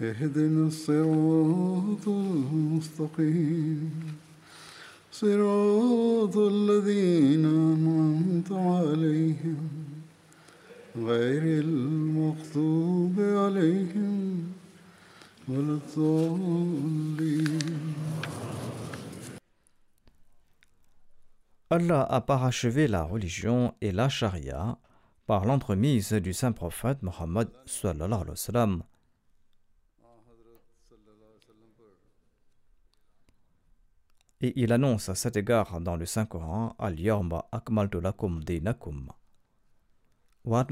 اهدنا الصراط المستقيم صراط الذين أنعمت عليهم غير المغضوب عليهم ولا الضالين Allah a parachevé la religion et la charia par l'entremise du saint prophète Mohammed sallallahu alayhi wa sallam. Et il annonce à cet égard dans le Saint-Coran Al-Yawma dinakum wa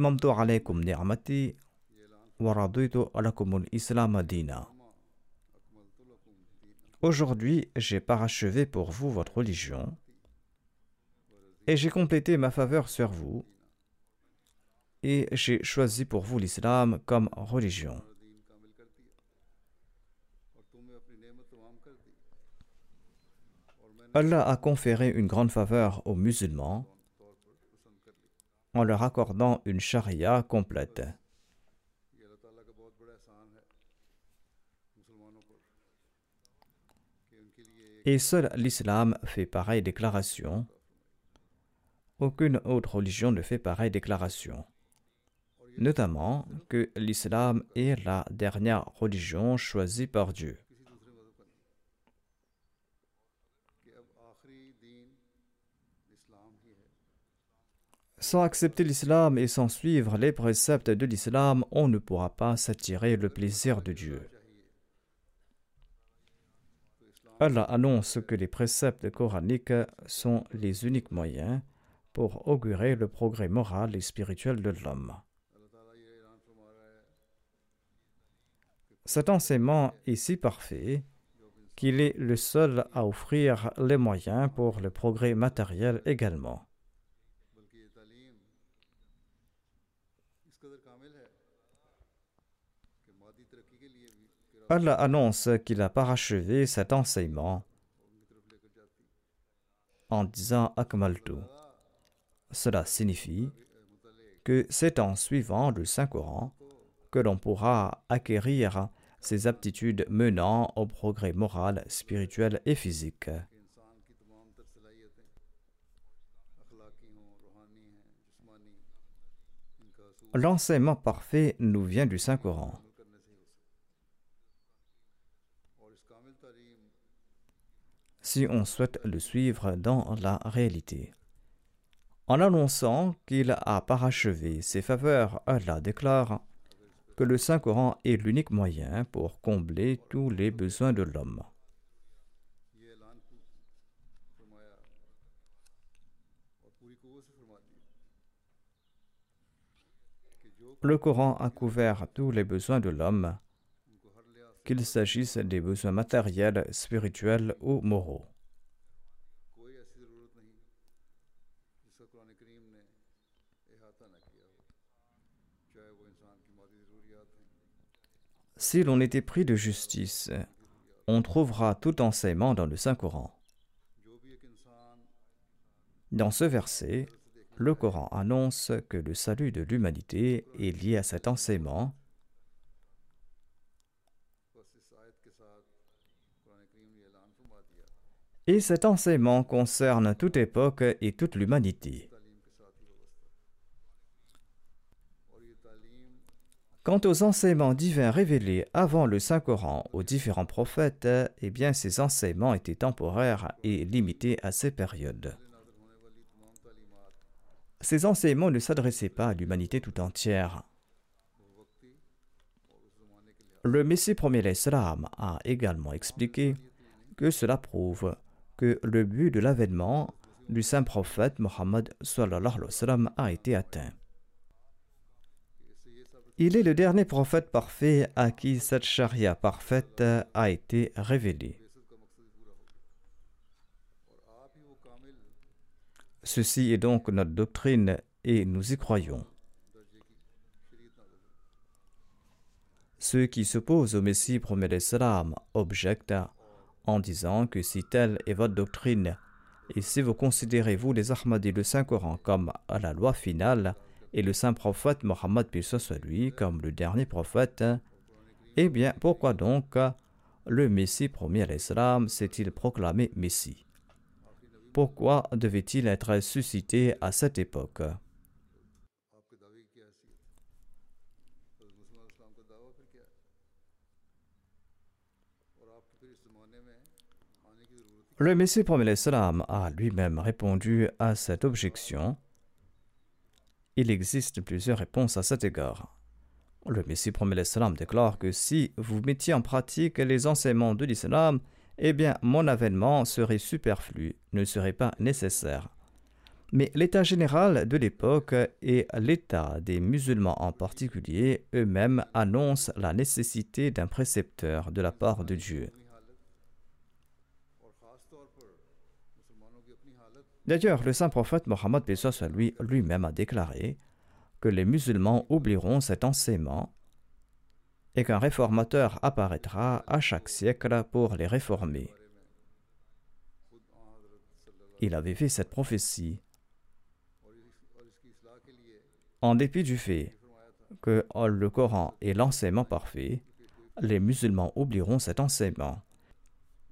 wa al-islam dina. Aujourd'hui, j'ai parachevé pour vous votre religion et j'ai complété ma faveur sur vous et j'ai choisi pour vous l'islam comme religion. Allah a conféré une grande faveur aux musulmans en leur accordant une charia complète. Et seul l'islam fait pareille déclaration. Aucune autre religion ne fait pareille déclaration. Notamment que l'islam est la dernière religion choisie par Dieu. Sans accepter l'islam et sans suivre les préceptes de l'islam, on ne pourra pas s'attirer le plaisir de Dieu. Allah annonce que les préceptes coraniques sont les uniques moyens pour augurer le progrès moral et spirituel de l'homme. Cet enseignement est si parfait qu'il est le seul à offrir les moyens pour le progrès matériel également. Allah annonce qu'il a parachevé cet enseignement en disant Akmaltu. Cela signifie que c'est en suivant le Saint-Coran que l'on pourra acquérir ces aptitudes menant au progrès moral, spirituel et physique. L'enseignement parfait nous vient du Saint-Coran. Si on souhaite le suivre dans la réalité. En annonçant qu'il a parachevé ses faveurs, Allah déclare que le Saint-Coran est l'unique moyen pour combler tous les besoins de l'homme. Le Coran a couvert tous les besoins de l'homme, qu'il s'agisse des besoins matériels, spirituels ou moraux. Si l'on était pris de justice, on trouvera tout enseignement dans le Saint-Coran. Dans ce verset, le Coran annonce que le salut de l'humanité est lié à cet enseignement Et cet enseignement concerne toute époque et toute l'humanité. Quant aux enseignements divins révélés avant le Saint-Coran aux différents prophètes, eh bien ces enseignements étaient temporaires et limités à ces périodes. Ces enseignements ne s'adressaient pas à l'humanité tout entière. Le Messie premier l'Islam a également expliqué que cela prouve que le but de l'avènement du saint prophète Mohammed a été atteint. Il est le dernier prophète parfait à qui cette charia parfaite a été révélée. Ceci est donc notre doctrine et nous y croyons. Ceux qui s'opposent au Messie promet l'Islam objectent en disant que si telle est votre doctrine, et si vous considérez, vous les Ahmadis, le Saint-Coran comme la loi finale, et le saint prophète Mohammed soit lui comme le dernier prophète, eh bien, pourquoi donc le Messie promis à l'Islam s'est-il proclamé Messie? Pourquoi devait-il être suscité à cette époque? Le Messie promis l'Islam a lui-même répondu à cette objection. Il existe plusieurs réponses à cet égard. Le Messie promet l'Islam déclare que si vous mettiez en pratique les enseignements de l'Islam, eh bien mon avènement serait superflu, ne serait pas nécessaire. Mais l'état général de l'époque et l'état des musulmans en particulier eux-mêmes annoncent la nécessité d'un précepteur de la part de Dieu. D'ailleurs, le saint prophète Mohammed lui lui-même a déclaré que les musulmans oublieront cet enseignement et qu'un réformateur apparaîtra à chaque siècle pour les réformer. Il avait fait cette prophétie en dépit du fait que le Coran est l'enseignement parfait, les musulmans oublieront cet enseignement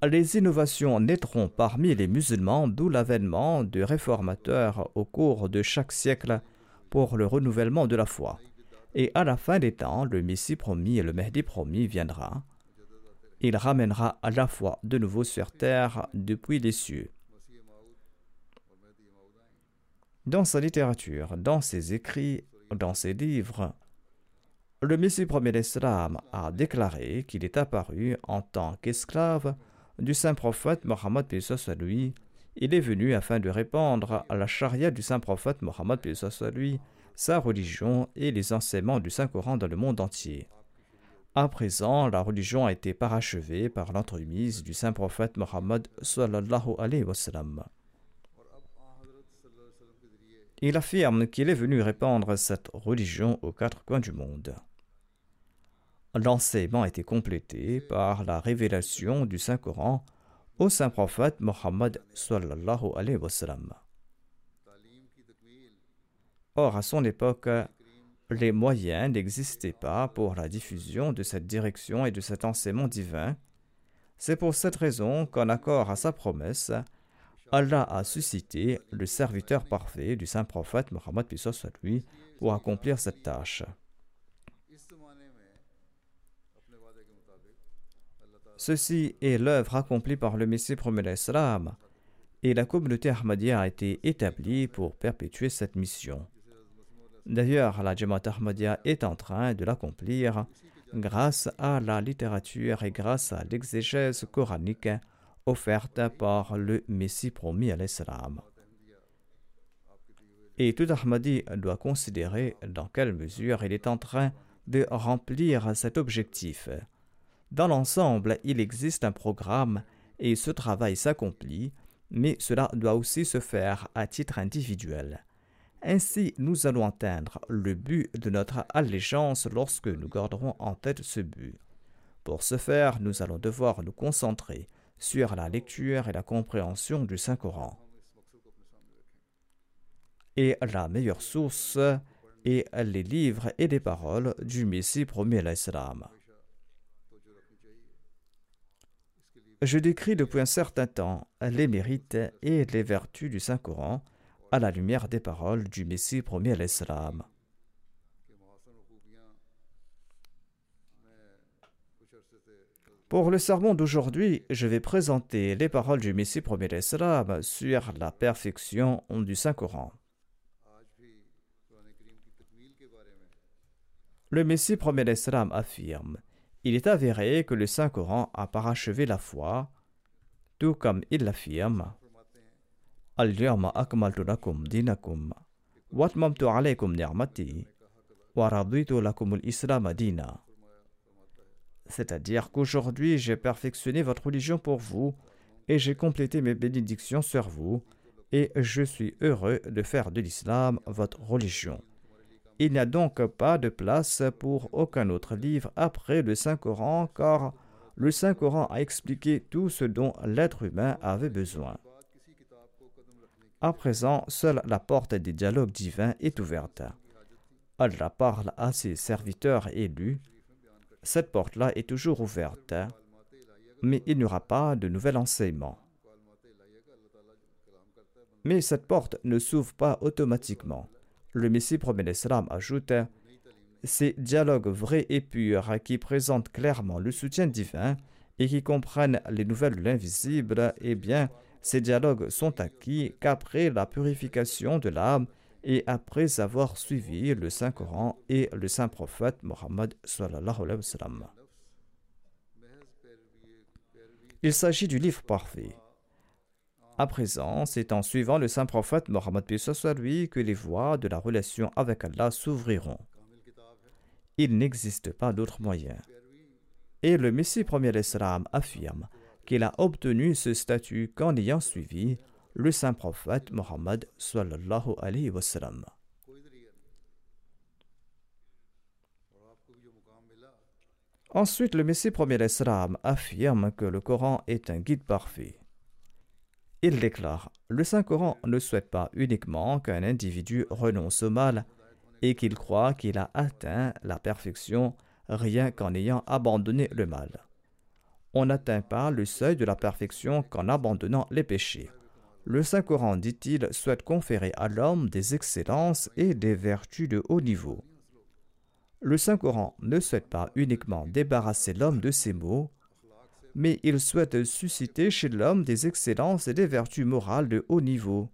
les innovations naîtront parmi les musulmans, d'où l'avènement de réformateurs au cours de chaque siècle pour le renouvellement de la foi. Et à la fin des temps, le Messie promis et le Mahdi promis viendra. Il ramènera la foi de nouveau sur terre depuis les cieux. Dans sa littérature, dans ses écrits, dans ses livres, le Messie premier d'Islam a déclaré qu'il est apparu en tant qu'esclave du saint prophète Mohammed lui, il est venu afin de répandre à la charia du saint prophète Mohammed lui, sa religion et les enseignements du Saint-Coran dans le monde entier. À présent, la religion a été parachevée par l'entremise du saint prophète Mohammed alayhi Il affirme qu'il est venu répandre cette religion aux quatre coins du monde l'enseignement a été complété par la révélation du Saint-Coran au saint prophète Mohammed Or, à son époque, les moyens n'existaient pas pour la diffusion de cette direction et de cet enseignement divin. C'est pour cette raison qu'en accord à sa promesse, Allah a suscité le serviteur parfait du saint prophète Mohammed lui pour accomplir cette tâche. Ceci est l'œuvre accomplie par le Messie promet l'Islam, et la communauté Ahmadiyya a été établie pour perpétuer cette mission. D'ailleurs, la Jamaat Ahmadiyya est en train de l'accomplir grâce à la littérature et grâce à l'exégèse coranique offerte par le Messie promis à l'Islam. Et tout Ahmadi doit considérer dans quelle mesure il est en train de remplir cet objectif. Dans l'ensemble, il existe un programme et ce travail s'accomplit, mais cela doit aussi se faire à titre individuel. Ainsi, nous allons atteindre le but de notre allégeance lorsque nous garderons en tête ce but. Pour ce faire, nous allons devoir nous concentrer sur la lecture et la compréhension du Saint-Coran. Et la meilleure source est les livres et les paroles du Messie promis à l'Islam. Je décris depuis un certain temps les mérites et les vertus du Saint-Coran à la lumière des paroles du Messie promis à l'Islam. Pour le sermon d'aujourd'hui, je vais présenter les paroles du Messie premier Islam sur la perfection du Saint-Coran. Le Messie premier Islam affirme Il est avéré que le Saint-Coran a parachevé la foi, tout comme il l'affirme Al-Yawma akmaltu dinakum, watmamtu alaykum wa al-Islam dina. C'est-à-dire qu'aujourd'hui j'ai perfectionné votre religion pour vous et j'ai complété mes bénédictions sur vous et je suis heureux de faire de l'islam votre religion. Il n'y a donc pas de place pour aucun autre livre après le Saint-Coran car le Saint-Coran a expliqué tout ce dont l'être humain avait besoin. À présent, seule la porte des dialogues divins est ouverte. Allah parle à ses serviteurs élus cette porte-là est toujours ouverte, mais il n'y aura pas de nouvel enseignement. Mais cette porte ne s'ouvre pas automatiquement. Le Messie premier l'Islam ajoute Ces dialogues vrais et purs qui présentent clairement le soutien divin et qui comprennent les nouvelles de l'invisible, eh bien, ces dialogues sont acquis qu'après la purification de l'âme et après avoir suivi le Saint-Coran et le Saint-Prophète Mohammed. Il s'agit du livre parfait. À présent, c'est en suivant le Saint-Prophète Mohammed lui que les voies de la relation avec Allah s'ouvriront. Il n'existe pas d'autre moyen. Et le Messie premier Islam affirme qu'il a obtenu ce statut qu'en ayant suivi le saint prophète Mohammed sallallahu alayhi wa. Ensuite, le Messie premier Islam affirme que le Coran est un guide parfait. Il déclare Le Saint-Coran ne souhaite pas uniquement qu'un individu renonce au mal et qu'il croit qu'il a atteint la perfection rien qu'en ayant abandonné le mal. On n'atteint pas le seuil de la perfection qu'en abandonnant les péchés. Le Saint-Coran, dit-il, souhaite conférer à l'homme des excellences et des vertus de haut niveau. Le Saint-Coran ne souhaite pas uniquement débarrasser l'homme de ses maux, mais il souhaite susciter chez l'homme des excellences et des vertus morales de haut niveau.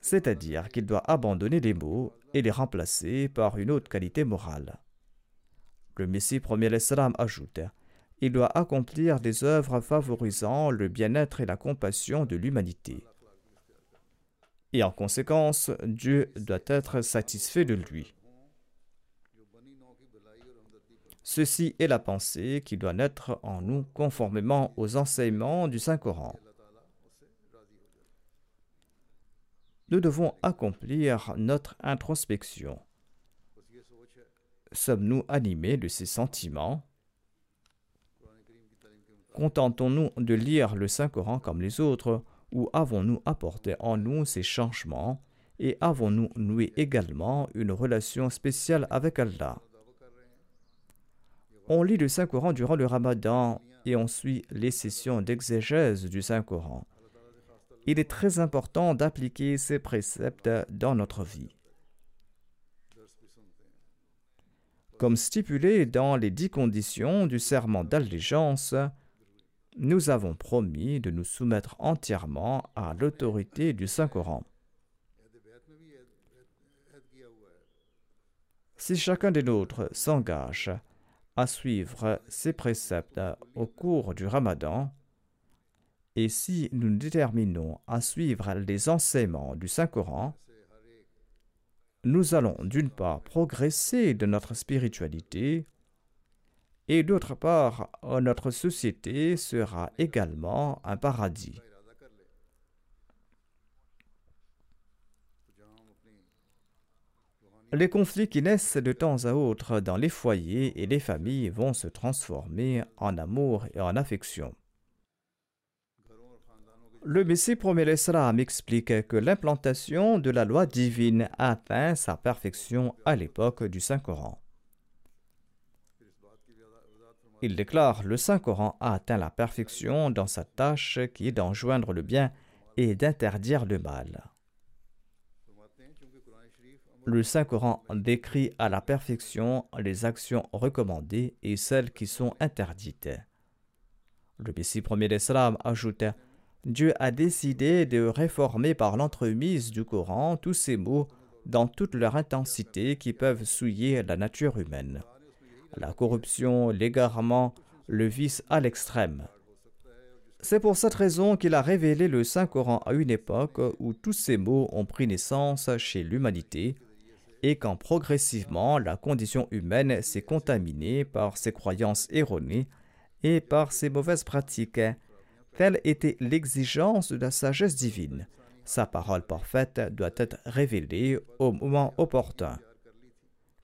C'est-à-dire qu'il doit abandonner les maux et les remplacer par une autre qualité morale. Le Messie premier l'Islam ajoute il doit accomplir des œuvres favorisant le bien-être et la compassion de l'humanité. Et en conséquence, Dieu doit être satisfait de lui. Ceci est la pensée qui doit naître en nous conformément aux enseignements du Saint-Coran. Nous devons accomplir notre introspection. Sommes-nous animés de ces sentiments? Contentons-nous de lire le Saint-Coran comme les autres ou avons-nous apporté en nous ces changements et avons-nous noué également une relation spéciale avec Allah? On lit le Saint-Coran durant le Ramadan et on suit les sessions d'exégèse du Saint-Coran. Il est très important d'appliquer ces préceptes dans notre vie. Comme stipulé dans les dix conditions du serment d'allégeance, nous avons promis de nous soumettre entièrement à l'autorité du Saint-Coran. Si chacun des nôtres s'engage à suivre ces préceptes au cours du ramadan, et si nous nous déterminons à suivre les enseignements du Saint-Coran, nous allons d'une part progresser de notre spiritualité et d'autre part, notre société sera également un paradis. Les conflits qui naissent de temps à autre dans les foyers et les familles vont se transformer en amour et en affection. Le Messie promet l'Islam explique que l'implantation de la loi divine atteint sa perfection à l'époque du Saint-Coran. Il déclare Le Saint-Coran a atteint la perfection dans sa tâche qui est d'enjoindre le bien et d'interdire le mal. Le Saint-Coran décrit à la perfection les actions recommandées et celles qui sont interdites. Le Messie premier d'Islam ajoute Dieu a décidé de réformer par l'entremise du Coran tous ces mots dans toute leur intensité qui peuvent souiller la nature humaine. La corruption, l'égarement, le vice à l'extrême. C'est pour cette raison qu'il a révélé le Saint-Coran à une époque où tous ces mots ont pris naissance chez l'humanité et quand progressivement la condition humaine s'est contaminée par ses croyances erronées et par ses mauvaises pratiques. Telle était l'exigence de la sagesse divine. Sa parole parfaite doit être révélée au moment opportun.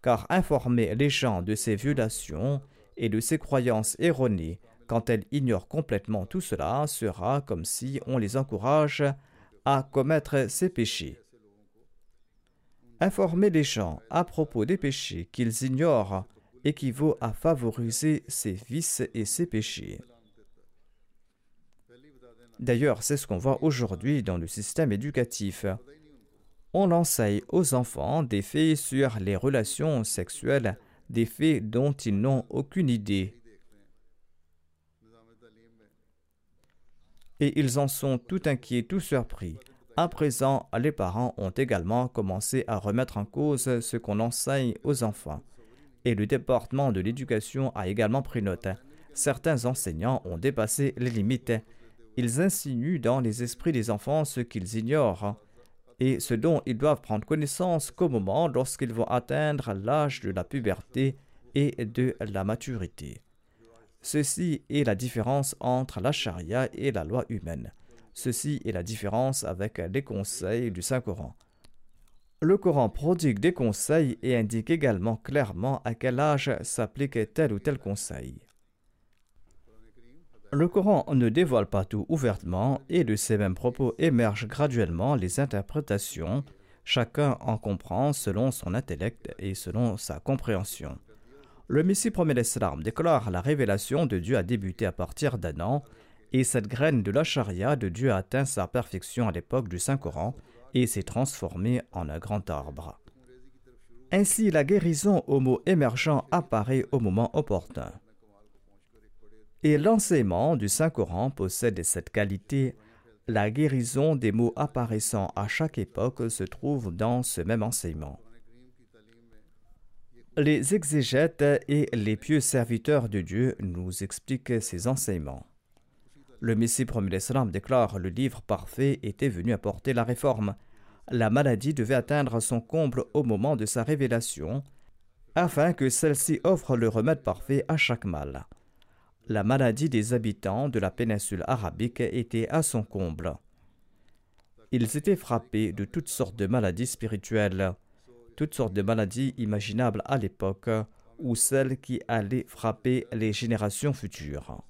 Car informer les gens de ces violations et de ces croyances erronées quand elles ignorent complètement tout cela sera comme si on les encourage à commettre ces péchés. Informer les gens à propos des péchés qu'ils ignorent équivaut à favoriser ces vices et ces péchés. D'ailleurs, c'est ce qu'on voit aujourd'hui dans le système éducatif. On enseigne aux enfants des faits sur les relations sexuelles, des faits dont ils n'ont aucune idée. Et ils en sont tout inquiets, tout surpris. À présent, les parents ont également commencé à remettre en cause ce qu'on enseigne aux enfants. Et le département de l'éducation a également pris note. Certains enseignants ont dépassé les limites. Ils insinuent dans les esprits des enfants ce qu'ils ignorent et ce dont ils doivent prendre connaissance qu'au moment lorsqu'ils vont atteindre l'âge de la puberté et de la maturité. Ceci est la différence entre la charia et la loi humaine. Ceci est la différence avec les conseils du Saint-Coran. Le Coran prodigue des conseils et indique également clairement à quel âge s'applique tel ou tel conseil. Le Coran ne dévoile pas tout ouvertement et de ces mêmes propos émergent graduellement les interprétations, chacun en comprend selon son intellect et selon sa compréhension. Le Messie premier l'Islam déclare la révélation de Dieu a débuté à partir d'un an et cette graine de la charia de Dieu a atteint sa perfection à l'époque du Saint-Coran et s'est transformée en un grand arbre. Ainsi, la guérison au mot émergent apparaît au moment opportun. Et l'enseignement du Saint-Coran possède cette qualité. La guérison des mots apparaissant à chaque époque se trouve dans ce même enseignement. Les exégètes et les pieux serviteurs de Dieu nous expliquent ces enseignements. Le Messie premier déclare le livre parfait était venu apporter la réforme. La maladie devait atteindre son comble au moment de sa révélation, afin que celle-ci offre le remède parfait à chaque mal. La maladie des habitants de la péninsule arabique était à son comble. Ils étaient frappés de toutes sortes de maladies spirituelles, toutes sortes de maladies imaginables à l'époque, ou celles qui allaient frapper les générations futures.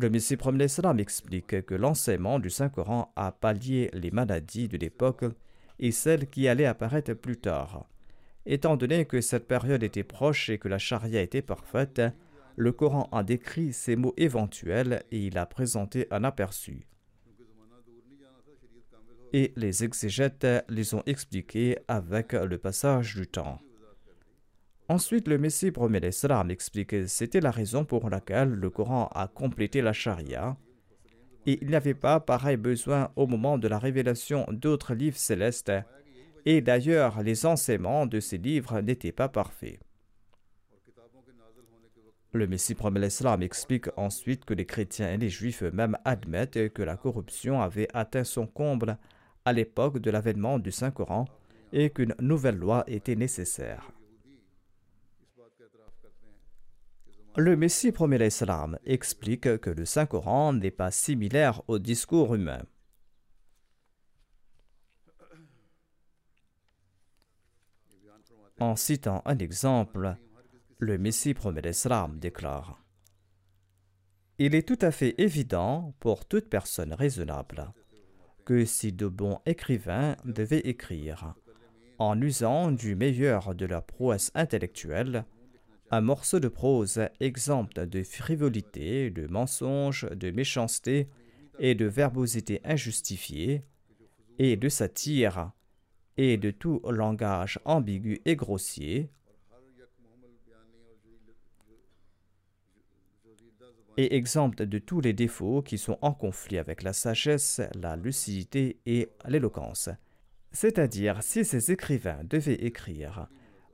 Le Messie premier l'Islam explique que l'enseignement du Saint-Coran a pallié les maladies de l'époque et celles qui allaient apparaître plus tard. Étant donné que cette période était proche et que la charia était parfaite, le Coran a décrit ces mots éventuels et il a présenté un aperçu. Et les exégètes les ont expliqués avec le passage du temps. Ensuite, le Messie promet l'Islam explique que c'était la raison pour laquelle le Coran a complété la charia et il n'y avait pas pareil besoin au moment de la révélation d'autres livres célestes. Et d'ailleurs, les enseignements de ces livres n'étaient pas parfaits. Le Messie promet l'Islam explique ensuite que les chrétiens et les juifs eux-mêmes admettent que la corruption avait atteint son comble à l'époque de l'avènement du Saint-Coran et qu'une nouvelle loi était nécessaire. Le Messie premier l'Islam explique que le Saint-Coran n'est pas similaire au discours humain. En citant un exemple, le Messie premier l'Islam déclare Il est tout à fait évident pour toute personne raisonnable que si de bons écrivains devaient écrire, en usant du meilleur de leur prouesse intellectuelle, un morceau de prose exempt de frivolité, de mensonge, de méchanceté et de verbosité injustifiée, et de satire, et de tout langage ambigu et grossier, et exempt de tous les défauts qui sont en conflit avec la sagesse, la lucidité et l'éloquence. C'est-à-dire, si ces écrivains devaient écrire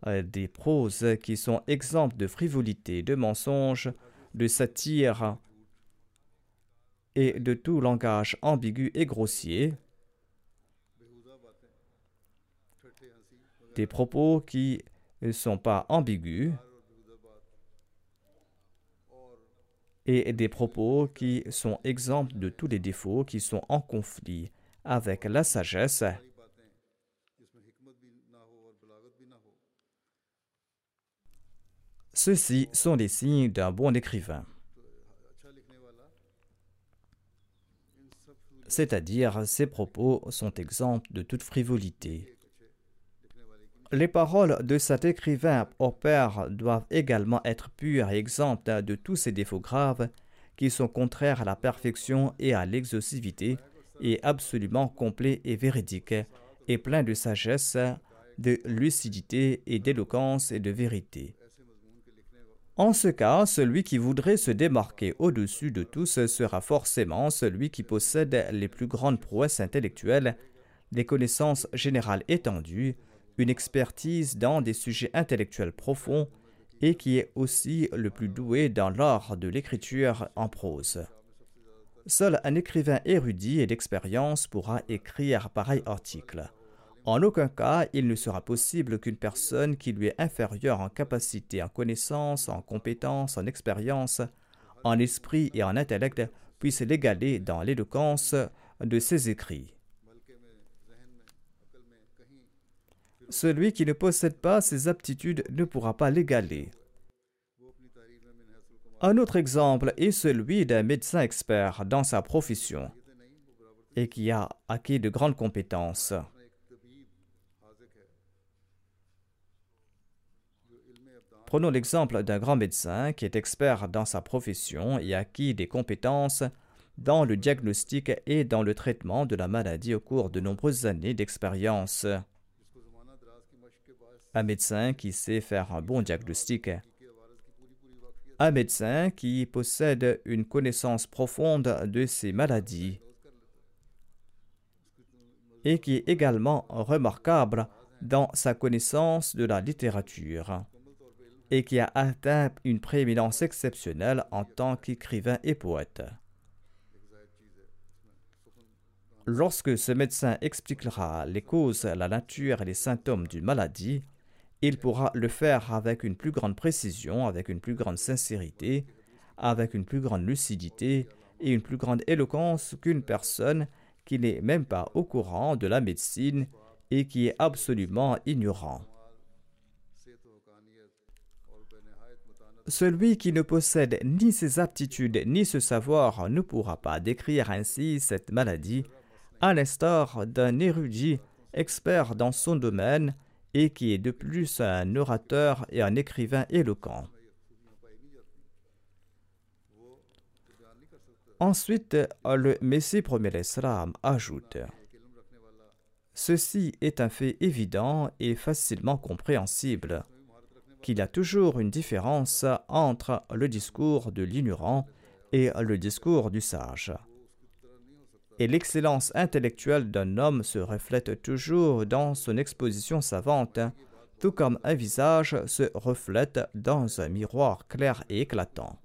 des proses qui sont exemptes de frivolité, de mensonges, de satire et de tout langage ambigu et grossier, des propos qui ne sont pas ambigus et des propos qui sont exempts de tous les défauts qui sont en conflit avec la sagesse. Ceux-ci sont les signes d'un bon écrivain. C'est-à-dire, ces propos sont exempts de toute frivolité. Les paroles de cet écrivain au Père doivent également être pures et exemptes de tous ces défauts graves qui sont contraires à la perfection et à l'exhaustivité, et absolument complets et véridiques, et pleins de sagesse, de lucidité et d'éloquence et de vérité. En ce cas, celui qui voudrait se démarquer au-dessus de tous sera forcément celui qui possède les plus grandes prouesses intellectuelles, des connaissances générales étendues, une expertise dans des sujets intellectuels profonds et qui est aussi le plus doué dans l'art de l'écriture en prose. Seul un écrivain érudit et d'expérience pourra écrire pareil article. En aucun cas, il ne sera possible qu'une personne qui lui est inférieure en capacité, en connaissance, en compétence, en expérience, en esprit et en intellect puisse l'égaler dans l'éloquence de ses écrits. Celui qui ne possède pas ces aptitudes ne pourra pas l'égaler. Un autre exemple est celui d'un médecin expert dans sa profession et qui a acquis de grandes compétences. Prenons l'exemple d'un grand médecin qui est expert dans sa profession et acquis des compétences dans le diagnostic et dans le traitement de la maladie au cours de nombreuses années d'expérience. Un médecin qui sait faire un bon diagnostic, un médecin qui possède une connaissance profonde de ces maladies. Et qui est également remarquable dans sa connaissance de la littérature et qui a atteint une prééminence exceptionnelle en tant qu'écrivain et poète. Lorsque ce médecin expliquera les causes, la nature et les symptômes d'une maladie, il pourra le faire avec une plus grande précision, avec une plus grande sincérité, avec une plus grande lucidité et une plus grande éloquence qu'une personne qui n'est même pas au courant de la médecine et qui est absolument ignorant. Celui qui ne possède ni ces aptitudes ni ce savoir ne pourra pas décrire ainsi cette maladie, à l'instar d'un érudit expert dans son domaine et qui est de plus un orateur et un écrivain éloquent. Ensuite, le Messie premier l'Islam ajoute Ceci est un fait évident et facilement compréhensible, qu'il y a toujours une différence entre le discours de l'ignorant et le discours du sage et l'excellence intellectuelle d'un homme se reflète toujours dans son exposition savante, tout comme un visage se reflète dans un miroir clair et éclatant.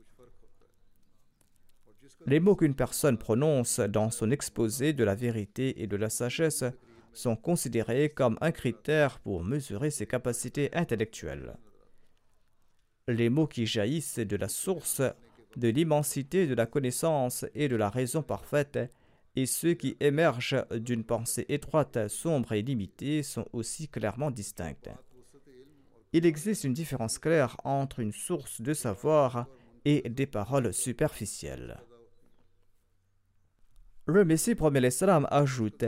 Les mots qu'une personne prononce dans son exposé de la vérité et de la sagesse sont considérés comme un critère pour mesurer ses capacités intellectuelles. Les mots qui jaillissent de la source de l'immensité de la connaissance et de la raison parfaite et ceux qui émergent d'une pensée étroite, sombre et limitée sont aussi clairement distincts. Il existe une différence claire entre une source de savoir et des paroles superficielles. Le Messie premier l'Islam ajoute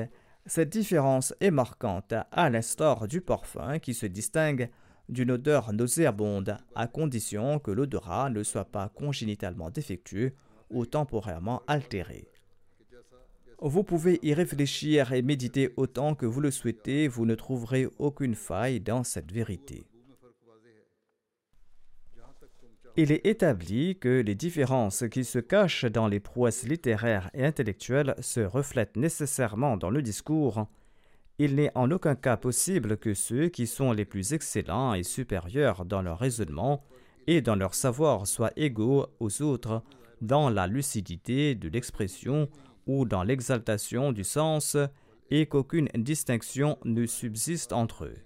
Cette différence est marquante à l'instar du parfum qui se distingue d'une odeur nauséabonde à condition que l'odorat ne soit pas congénitalement défectueux ou temporairement altéré. Vous pouvez y réfléchir et méditer autant que vous le souhaitez, vous ne trouverez aucune faille dans cette vérité. Il est établi que les différences qui se cachent dans les prouesses littéraires et intellectuelles se reflètent nécessairement dans le discours. Il n'est en aucun cas possible que ceux qui sont les plus excellents et supérieurs dans leur raisonnement et dans leur savoir soient égaux aux autres dans la lucidité de l'expression ou dans l'exaltation du sens et qu'aucune distinction ne subsiste entre eux.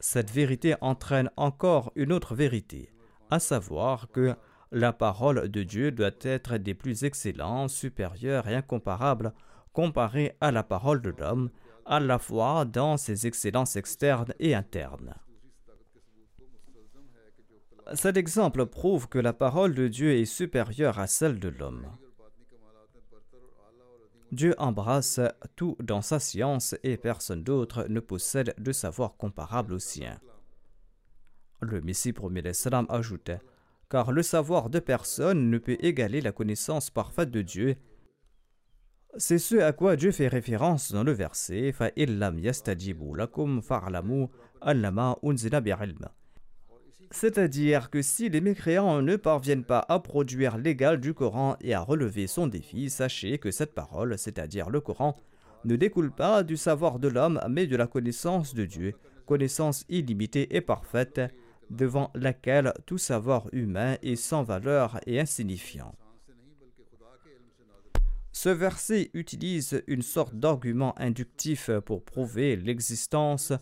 Cette vérité entraîne encore une autre vérité, à savoir que la parole de Dieu doit être des plus excellents, supérieurs et incomparables comparée à la parole de l'homme, à la fois dans ses excellences externes et internes. Cet exemple prouve que la parole de Dieu est supérieure à celle de l'homme. Dieu embrasse tout dans sa science et personne d'autre ne possède de savoir comparable au sien. Le Messie premier l'Islam ajoutait Car le savoir de personne ne peut égaler la connaissance parfaite de Dieu. C'est ce à quoi Dieu fait référence dans le verset. C'est-à-dire que si les mécréants ne parviennent pas à produire l'égal du Coran et à relever son défi, sachez que cette parole, c'est-à-dire le Coran, ne découle pas du savoir de l'homme, mais de la connaissance de Dieu, connaissance illimitée et parfaite, devant laquelle tout savoir humain est sans valeur et insignifiant. Ce verset utilise une sorte d'argument inductif pour prouver l'existence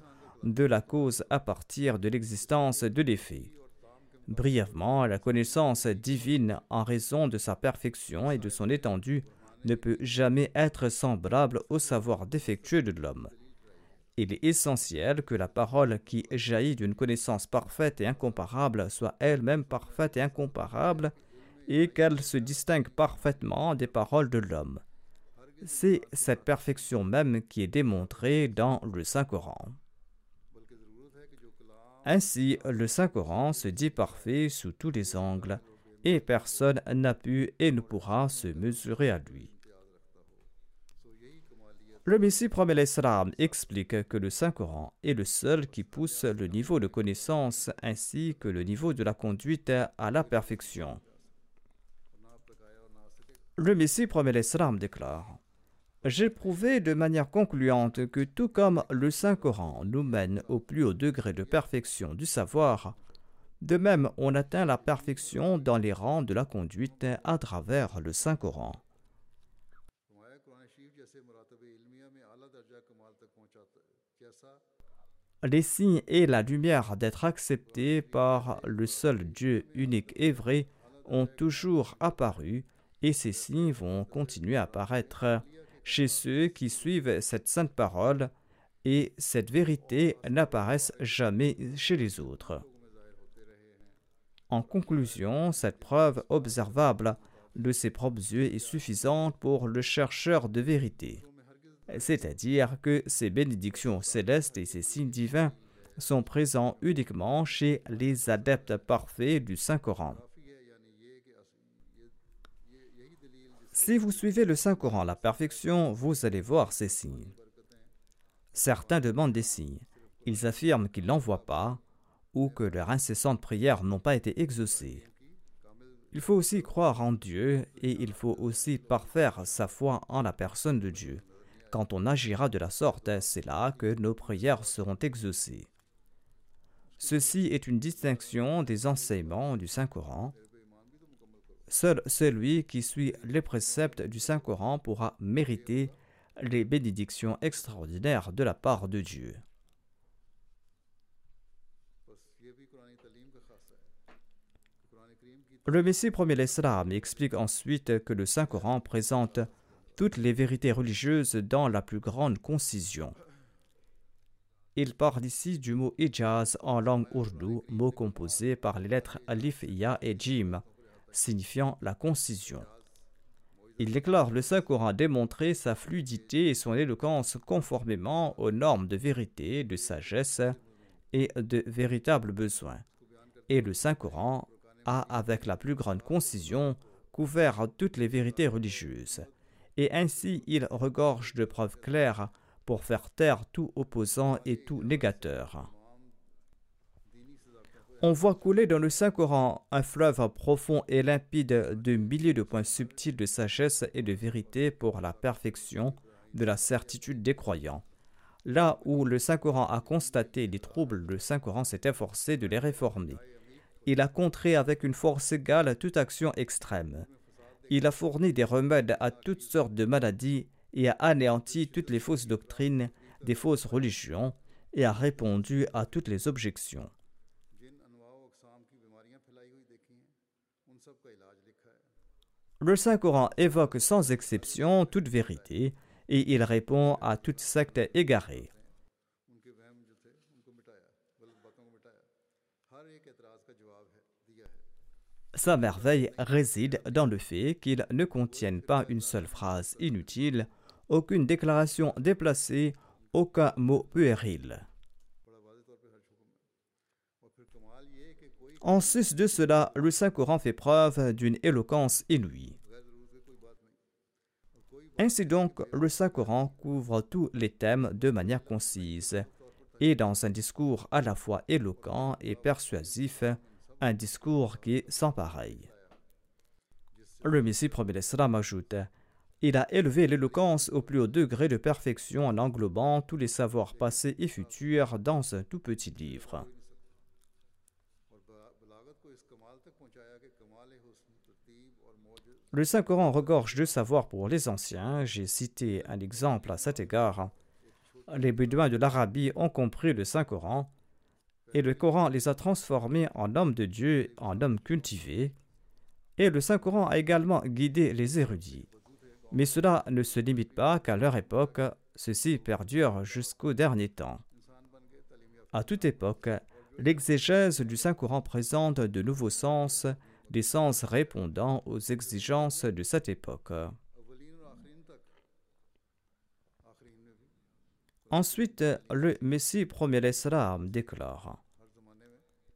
de la cause à partir de l'existence de l'effet. Brièvement, la connaissance divine en raison de sa perfection et de son étendue ne peut jamais être semblable au savoir défectueux de l'homme. Il est essentiel que la parole qui jaillit d'une connaissance parfaite et incomparable soit elle-même parfaite et incomparable et qu'elle se distingue parfaitement des paroles de l'homme. C'est cette perfection même qui est démontrée dans le Saint-Coran. Ainsi, le Saint-Coran se dit parfait sous tous les angles, et personne n'a pu et ne pourra se mesurer à lui. Le Messie promet l'Islam explique que le Saint-Coran est le seul qui pousse le niveau de connaissance ainsi que le niveau de la conduite à la perfection. Le Messie promet l'Islam déclare j'ai prouvé de manière concluante que tout comme le Saint-Coran nous mène au plus haut degré de perfection du savoir, de même on atteint la perfection dans les rangs de la conduite à travers le Saint-Coran. Les signes et la lumière d'être acceptés par le seul Dieu unique et vrai ont toujours apparu et ces signes vont continuer à apparaître chez ceux qui suivent cette sainte parole et cette vérité n'apparaissent jamais chez les autres. En conclusion, cette preuve observable de ses propres yeux est suffisante pour le chercheur de vérité, c'est-à-dire que ces bénédictions célestes et ces signes divins sont présents uniquement chez les adeptes parfaits du Saint-Coran. Si vous suivez le Saint-Coran à la perfection, vous allez voir ces signes. Certains demandent des signes. Ils affirment qu'ils n'en voient pas ou que leurs incessantes prières n'ont pas été exaucées. Il faut aussi croire en Dieu et il faut aussi parfaire sa foi en la personne de Dieu. Quand on agira de la sorte, c'est là que nos prières seront exaucées. Ceci est une distinction des enseignements du Saint-Coran Seul celui qui suit les préceptes du Saint-Coran pourra mériter les bénédictions extraordinaires de la part de Dieu. Le Messie premier l'Islam explique ensuite que le Saint-Coran présente toutes les vérités religieuses dans la plus grande concision. Il parle ici du mot ijaz en langue ourdou, mot composé par les lettres alif, ya et jim, signifiant la concision. Il déclare le Saint-Coran démontrer sa fluidité et son éloquence conformément aux normes de vérité, de sagesse et de véritables besoins. Et le Saint-Coran a, avec la plus grande concision, couvert toutes les vérités religieuses. et ainsi il regorge de preuves claires pour faire taire tout opposant et tout négateur. On voit couler dans le Saint-Coran un fleuve profond et limpide de milliers de points subtils de sagesse et de vérité pour la perfection de la certitude des croyants. Là où le Saint-Coran a constaté des troubles, le Saint-Coran s'est efforcé de les réformer. Il a contré avec une force égale toute action extrême. Il a fourni des remèdes à toutes sortes de maladies et a anéanti toutes les fausses doctrines des fausses religions et a répondu à toutes les objections. Le Saint-Coran évoque sans exception toute vérité et il répond à toute secte égarée. Sa merveille réside dans le fait qu'ils ne contiennent pas une seule phrase inutile, aucune déclaration déplacée, aucun mot puéril. En sus de cela, le Saint-Coran fait preuve d'une éloquence inouïe. Ainsi donc, le Saint-Coran couvre tous les thèmes de manière concise et dans un discours à la fois éloquent et persuasif, un discours qui est sans pareil. Le Messie premier l'Islam ajoute Il a élevé l'éloquence au plus haut degré de perfection en englobant tous les savoirs passés et futurs dans un tout petit livre. Le Saint-Coran regorge de savoir pour les anciens. J'ai cité un exemple à cet égard. Les Bédouins de l'Arabie ont compris le Saint-Coran et le Coran les a transformés en hommes de Dieu, en hommes cultivés, et le Saint-Coran a également guidé les érudits. Mais cela ne se limite pas qu'à leur époque, ceci perdure jusqu'au dernier temps. À toute époque, l'exégèse du Saint-Coran présente de nouveaux sens, des sens répondant aux exigences de cette époque. Ensuite, le Messie premier l'Islam déclare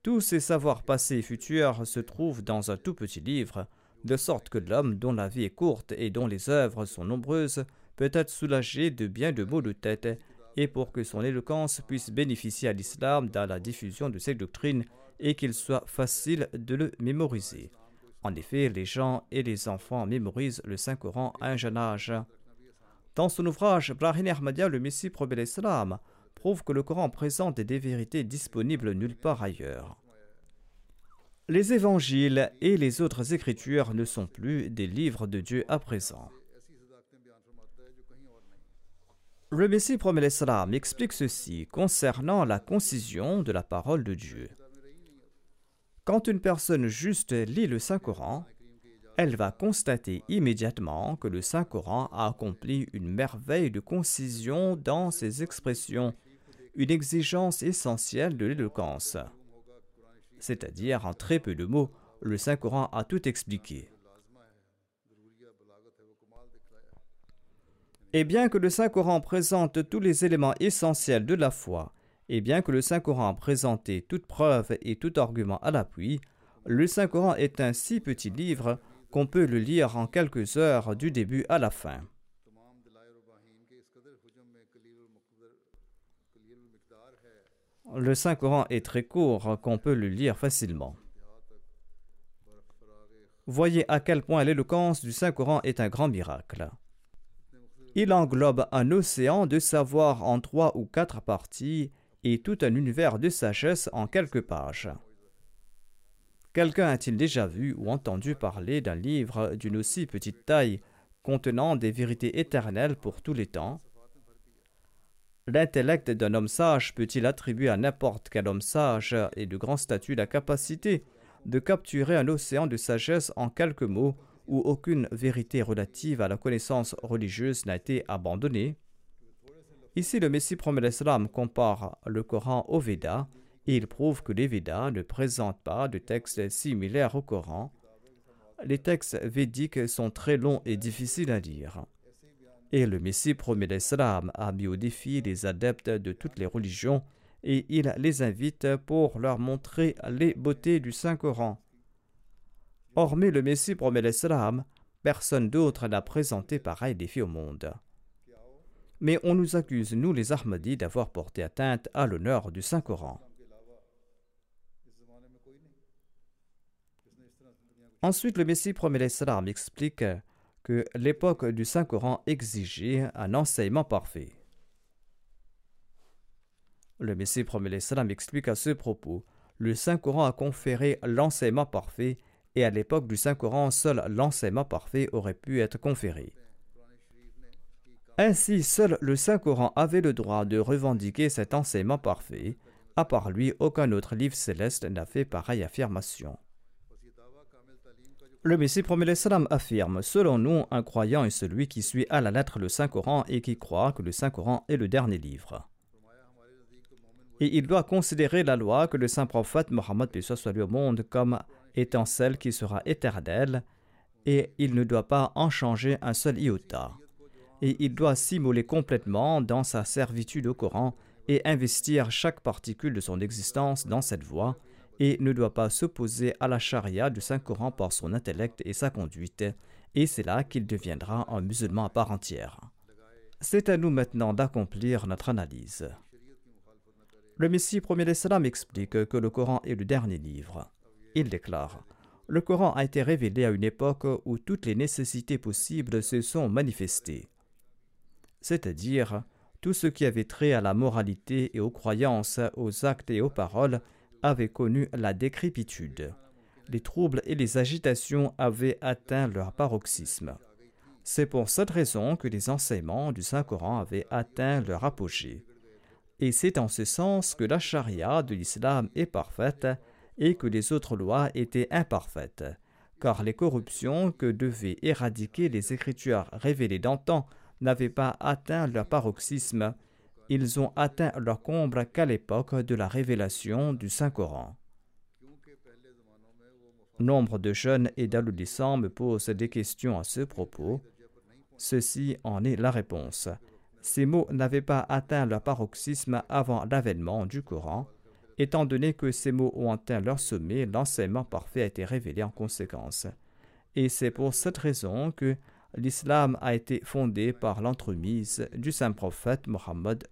Tous ces savoirs passés et futurs se trouvent dans un tout petit livre, de sorte que l'homme dont la vie est courte et dont les œuvres sont nombreuses peut être soulagé de bien de maux de tête, et pour que son éloquence puisse bénéficier à l'islam dans la diffusion de ses doctrines et qu'il soit facile de le mémoriser. En effet, les gens et les enfants mémorisent le Saint-Coran à un jeune âge. Dans son ouvrage Brahim Ahmadiyya, le Messie promet l'Islam, prouve que le Coran présente des vérités disponibles nulle part ailleurs. Les évangiles et les autres écritures ne sont plus des livres de Dieu à présent. Le Messie promet l'Islam explique ceci concernant la concision de la parole de Dieu. Quand une personne juste lit le Saint-Coran, elle va constater immédiatement que le Saint-Coran a accompli une merveille de concision dans ses expressions, une exigence essentielle de l'éloquence. C'est-à-dire, en très peu de mots, le Saint-Coran a tout expliqué. Et bien que le Saint-Coran présente tous les éléments essentiels de la foi, et bien que le Saint-Coran présente toute preuve et tout argument à l'appui, le Saint-Coran est un si petit livre qu'on peut le lire en quelques heures du début à la fin. Le Saint-Coran est très court qu'on peut le lire facilement. Voyez à quel point l'éloquence du Saint-Coran est un grand miracle. Il englobe un océan de savoir en trois ou quatre parties et tout un univers de sagesse en quelques pages. Quelqu'un a-t-il déjà vu ou entendu parler d'un livre d'une aussi petite taille contenant des vérités éternelles pour tous les temps? L'intellect d'un homme sage peut-il attribuer à n'importe quel homme sage et de grand statut la capacité de capturer un océan de sagesse en quelques mots où aucune vérité relative à la connaissance religieuse n'a été abandonnée? Ici, le Messie promet l'Islam compare le Coran au Veda il prouve que les Védas ne présentent pas de textes similaires au Coran. Les textes védiques sont très longs et difficiles à lire. Et le Messie promet l'Islam a mis au défi les adeptes de toutes les religions et il les invite pour leur montrer les beautés du Saint-Coran. Hormis le Messie promet l'Islam, Personne d'autre n'a présenté pareil défi au monde. Mais on nous accuse, nous les Ahmadis, d'avoir porté atteinte à l'honneur du Saint-Coran. Ensuite, le Messie premier salam explique que l'époque du Saint-Coran exigeait un enseignement parfait. Le Messie premier salam explique à ce propos le Saint-Coran a conféré l'enseignement parfait et à l'époque du Saint-Coran, seul l'enseignement parfait aurait pu être conféré. Ainsi, seul le Saint-Coran avait le droit de revendiquer cet enseignement parfait. À part lui, aucun autre livre céleste n'a fait pareille affirmation. Le Messie premier salam affirme Selon nous, un croyant est celui qui suit à la lettre le Saint-Coran et qui croit que le Saint-Coran est le dernier livre. Et il doit considérer la loi que le saint prophète Mohammed soit lui au monde comme étant celle qui sera éternelle, et il ne doit pas en changer un seul iota. Et il doit s'immoler complètement dans sa servitude au Coran et investir chaque particule de son existence dans cette voie, et ne doit pas s'opposer à la charia du Saint-Coran par son intellect et sa conduite, et c'est là qu'il deviendra un musulman à part entière. C'est à nous maintenant d'accomplir notre analyse. Le Messie premier salam explique que le Coran est le dernier livre. Il déclare Le Coran a été révélé à une époque où toutes les nécessités possibles se sont manifestées, c'est-à-dire tout ce qui avait trait à la moralité et aux croyances, aux actes et aux paroles avait connu la décrépitude. Les troubles et les agitations avaient atteint leur paroxysme. C'est pour cette raison que les enseignements du Saint-Coran avaient atteint leur apogée. Et c'est en ce sens que la charia de l'islam est parfaite et que les autres lois étaient imparfaites, car les corruptions que devaient éradiquer les écritures révélées d'antan n'avaient pas atteint leur paroxysme, ils ont atteint leur comble qu'à l'époque de la révélation du Saint-Coran. Nombre de jeunes et d'adolescents me posent des questions à ce propos. Ceci en est la réponse. Ces mots n'avaient pas atteint leur paroxysme avant l'avènement du Coran. Étant donné que ces mots ont atteint leur sommet, l'enseignement parfait a été révélé en conséquence. Et c'est pour cette raison que l'islam a été fondé par l'entremise du saint prophète Mohammed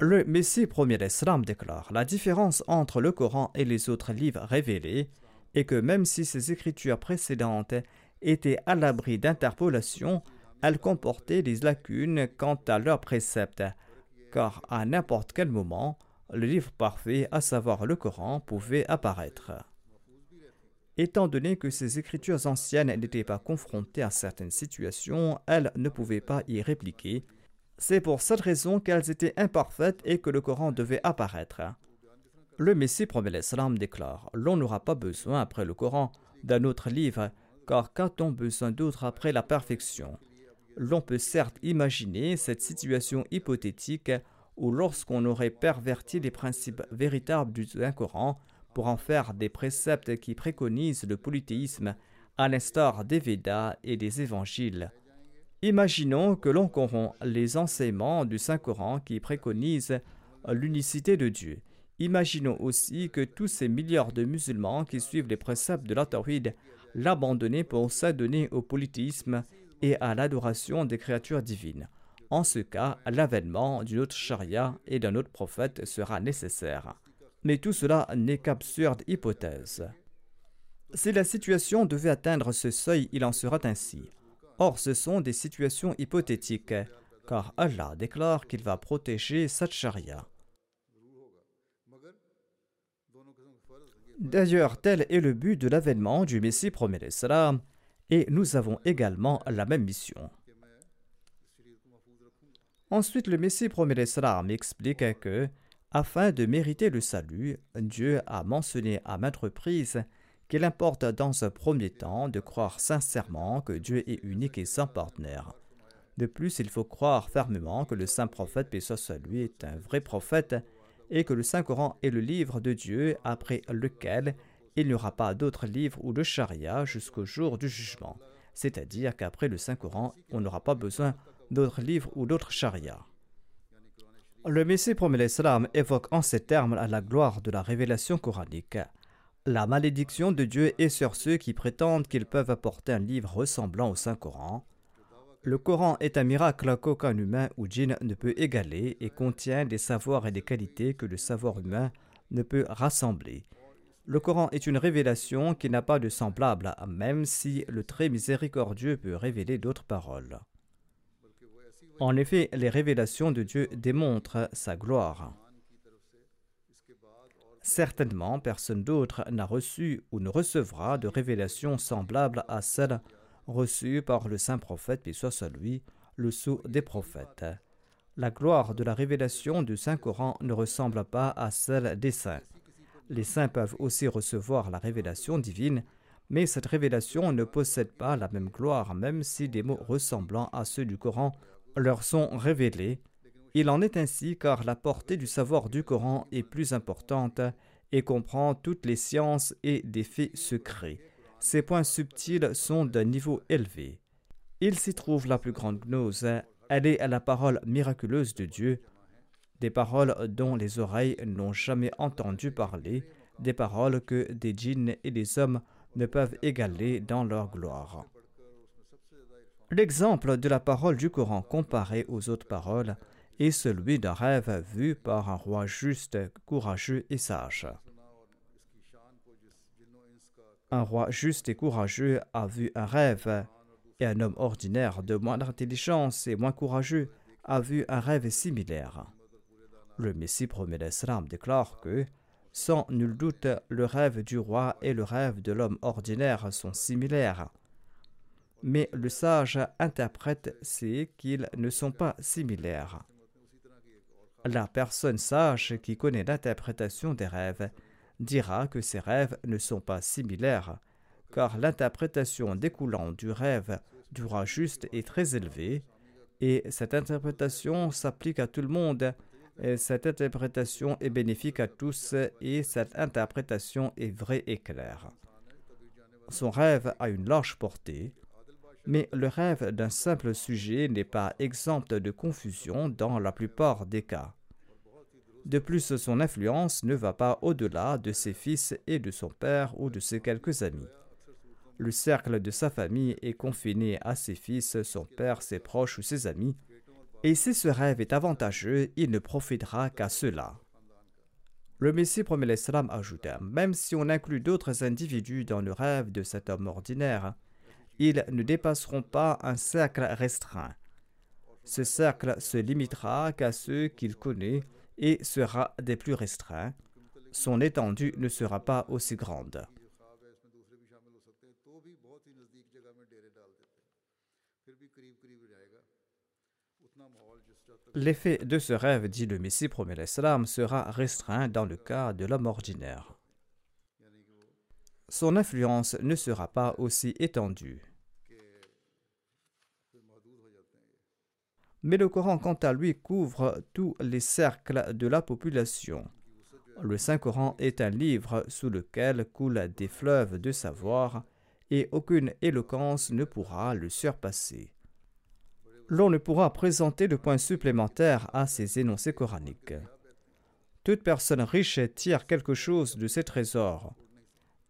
Le Messie premier Islam déclare la différence entre le Coran et les autres livres révélés est que même si ces écritures précédentes étaient à l'abri d'interpolation, elles comportaient des lacunes quant à leurs préceptes, car à n'importe quel moment, le livre parfait, à savoir le Coran, pouvait apparaître. Étant donné que ces écritures anciennes n'étaient pas confrontées à certaines situations, elles ne pouvaient pas y répliquer. C'est pour cette raison qu'elles étaient imparfaites et que le Coran devait apparaître. Le Messie promet l'Islam déclare L'on n'aura pas besoin après le Coran d'un autre livre, car qu'a-t-on besoin d'autre après la perfection? L'on peut certes imaginer cette situation hypothétique où lorsqu'on aurait perverti les principes véritables du Saint-Coran pour en faire des préceptes qui préconisent le polythéisme à l'instar des Védas et des évangiles. Imaginons que l'on corrompt les enseignements du Saint-Coran qui préconisent l'unicité de Dieu. Imaginons aussi que tous ces milliards de musulmans qui suivent les préceptes de la l'abandonnent pour s'adonner au polythéisme et à l'adoration des créatures divines. En ce cas, l'avènement d'une autre charia et d'un autre prophète sera nécessaire. Mais tout cela n'est qu'absurde hypothèse. Si la situation devait atteindre ce seuil, il en sera ainsi. Or, ce sont des situations hypothétiques, car Allah déclare qu'il va protéger cette charia. D'ailleurs, tel est le but de l'avènement du Messie premier l'Islam, et nous avons également la même mission. Ensuite, le Messie premier l'Islam explique que, afin de mériter le salut, Dieu a mentionné à maintes reprises qu'il importe dans un premier temps de croire sincèrement que Dieu est unique et sans partenaire. De plus, il faut croire fermement que le saint prophète, paix soit lui, est un vrai prophète et que le Saint-Coran est le livre de Dieu après lequel il n'y aura pas d'autres livres ou de charia jusqu'au jour du jugement. C'est-à-dire qu'après le Saint-Coran, on n'aura pas besoin d'autres livres ou d'autres charia. Le Messie promet l'Islam évoque en ces termes la gloire de la révélation coranique. La malédiction de Dieu est sur ceux qui prétendent qu'ils peuvent apporter un livre ressemblant au Saint-Coran. Le Coran est un miracle qu'aucun humain ou djinn ne peut égaler et contient des savoirs et des qualités que le savoir humain ne peut rassembler. Le Coran est une révélation qui n'a pas de semblable, même si le très miséricordieux peut révéler d'autres paroles. En effet, les révélations de Dieu démontrent sa gloire. Certainement, personne d'autre n'a reçu ou ne recevra de révélation semblable à celle reçue par le saint prophète, puis soit sur lui, le sceau des prophètes. La gloire de la révélation du Saint-Coran ne ressemble pas à celle des saints. Les saints peuvent aussi recevoir la révélation divine, mais cette révélation ne possède pas la même gloire, même si des mots ressemblant à ceux du Coran leur sont révélés il en est ainsi car la portée du savoir du Coran est plus importante et comprend toutes les sciences et des faits secrets. Ces points subtils sont d'un niveau élevé. Il s'y trouve la plus grande gnose. Elle est la parole miraculeuse de Dieu, des paroles dont les oreilles n'ont jamais entendu parler, des paroles que des djinns et des hommes ne peuvent égaler dans leur gloire. L'exemple de la parole du Coran comparé aux autres paroles et celui d'un rêve vu par un roi juste, courageux et sage. Un roi juste et courageux a vu un rêve, et un homme ordinaire de moindre intelligence et moins courageux a vu un rêve similaire. Le Messie promet l'Islam déclare que, sans nul doute, le rêve du roi et le rêve de l'homme ordinaire sont similaires. Mais le sage interprète c'est qu'ils ne sont pas similaires. La personne sage qui connaît l'interprétation des rêves dira que ces rêves ne sont pas similaires, car l'interprétation découlant du rêve du roi juste est très élevée, et cette interprétation s'applique à tout le monde, et cette interprétation est bénéfique à tous, et cette interprétation est vraie et claire. Son rêve a une large portée, mais le rêve d'un simple sujet n'est pas exempt de confusion dans la plupart des cas. De plus, son influence ne va pas au-delà de ses fils et de son père ou de ses quelques amis. Le cercle de sa famille est confiné à ses fils, son père, ses proches ou ses amis, et si ce rêve est avantageux, il ne profitera qu'à cela. Le Messie promet l'Islam ajouta Même si on inclut d'autres individus dans le rêve de cet homme ordinaire, ils ne dépasseront pas un cercle restreint. Ce cercle se limitera qu'à ceux qu'il connaît et sera des plus restreints. Son étendue ne sera pas aussi grande. L'effet de ce rêve, dit le Messie promet sera restreint dans le cas de l'homme ordinaire. Son influence ne sera pas aussi étendue. Mais le Coran, quant à lui, couvre tous les cercles de la population. Le Saint-Coran est un livre sous lequel coulent des fleuves de savoir et aucune éloquence ne pourra le surpasser. L'on ne pourra présenter de points supplémentaires à ces énoncés coraniques. Toute personne riche tire quelque chose de ses trésors.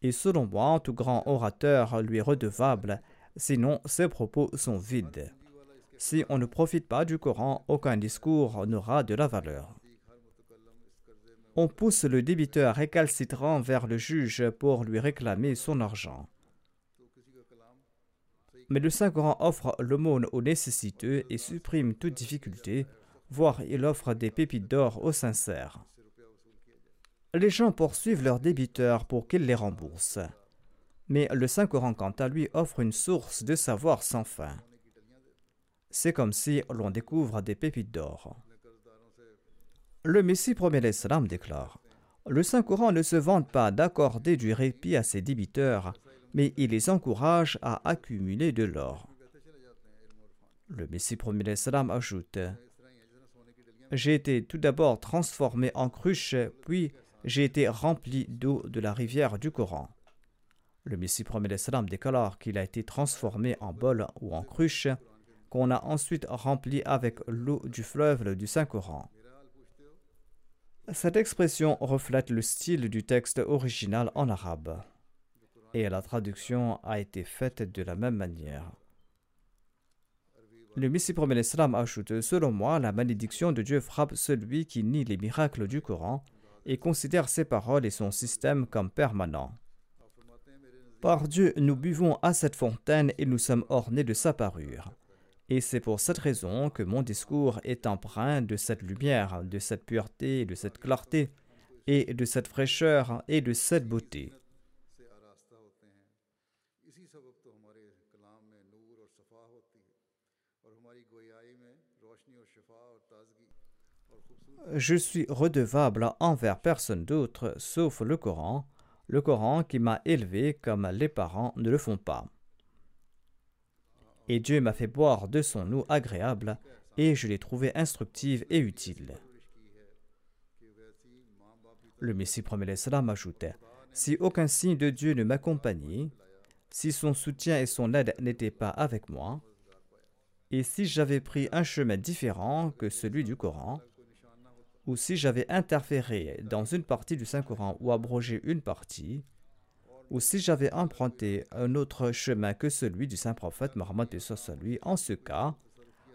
Et selon moi, tout grand orateur lui est redevable, sinon ses propos sont vides. Si on ne profite pas du Coran, aucun discours n'aura de la valeur. On pousse le débiteur récalcitrant vers le juge pour lui réclamer son argent. Mais le Saint-Coran offre l'aumône aux nécessiteux et supprime toute difficulté, voire il offre des pépites d'or aux sincères. Les gens poursuivent leurs débiteurs pour qu'ils les remboursent. Mais le Saint-Coran, quant à lui, offre une source de savoir sans fin. C'est comme si l'on découvre des pépites d'or. Le Messie premier l'Islam déclare Le Saint-Coran ne se vante pas d'accorder du répit à ses débiteurs, mais il les encourage à accumuler de l'or. Le Messie premier l'Islam ajoute J'ai été tout d'abord transformé en cruche, puis j'ai été rempli d'eau de la rivière du Coran. Le Messie premier l'Islam déclare qu'il a été transformé en bol ou en cruche qu'on a ensuite rempli avec l'eau du fleuve du Saint-Coran. Cette expression reflète le style du texte original en arabe et la traduction a été faite de la même manière. Le Messie premier l'Islam ajoute Selon moi, la malédiction de Dieu frappe celui qui nie les miracles du Coran et considère ses paroles et son système comme permanents. Par Dieu, nous buvons à cette fontaine et nous sommes ornés de sa parure. Et c'est pour cette raison que mon discours est empreint de cette lumière, de cette pureté, de cette clarté, et de cette fraîcheur et de cette beauté. Je suis redevable envers personne d'autre sauf le Coran, le Coran qui m'a élevé comme les parents ne le font pas. Et Dieu m'a fait boire de son eau agréable, et je l'ai trouvée instructive et utile. Le Messie premier l'Islam ajoutait Si aucun signe de Dieu ne m'accompagnait, si son soutien et son aide n'étaient pas avec moi, et si j'avais pris un chemin différent que celui du Coran, ou si j'avais interféré dans une partie du Saint-Coran ou abrogé une partie, ou si j'avais emprunté un autre chemin que celui du Saint-Prophète Mohammed lui, en ce cas,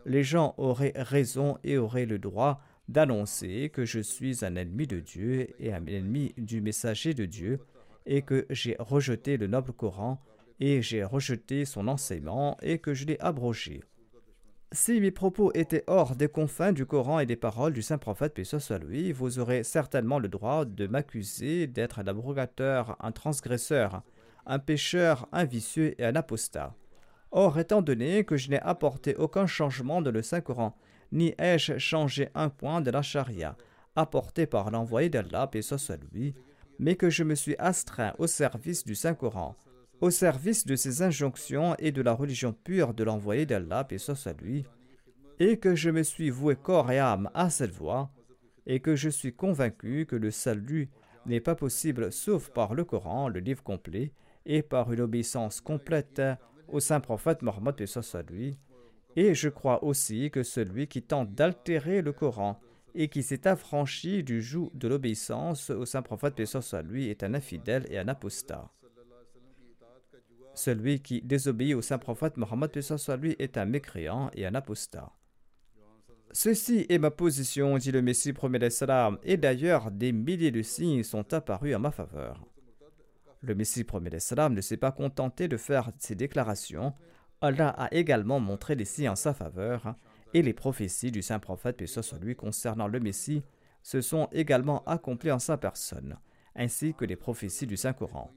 les gens auraient raison et auraient le droit d'annoncer que je suis un ennemi de Dieu et un ennemi du messager de Dieu, et que j'ai rejeté le noble Coran, et j'ai rejeté son enseignement, et que je l'ai abrogé. Si mes propos étaient hors des confins du Coran et des paroles du saint prophète, vous aurez certainement le droit de m'accuser d'être un abrogateur, un transgresseur, un pécheur, un vicieux et un apostat. Or, étant donné que je n'ai apporté aucun changement dans le Saint-Coran, ni ai-je changé un point de la charia apporté par l'envoyé d'Allah, lui, mais que je me suis astreint au service du Saint-Coran, au service de ses injonctions et de la religion pure de l'envoyé d'Allah, et soit à lui, et que je me suis voué corps et âme à cette voie, et que je suis convaincu que le salut n'est pas possible sauf par le Coran, le livre complet, et par une obéissance complète au saint prophète Mohammed, et lui, et je crois aussi que celui qui tente d'altérer le Coran et qui s'est affranchi du joug de l'obéissance au saint prophète, et lui, est un infidèle et un apostat. Celui qui désobéit au saint prophète Mohammed lui est un mécréant et un apostat. Ceci est ma position, dit le Messie premier salam, et d'ailleurs des milliers de signes sont apparus en ma faveur. Le Messie premier salam ne s'est pas contenté de faire ces déclarations, Allah a également montré des signes en sa faveur, et les prophéties du saint prophète lui concernant le Messie se sont également accomplies en sa personne, ainsi que les prophéties du Saint-Coran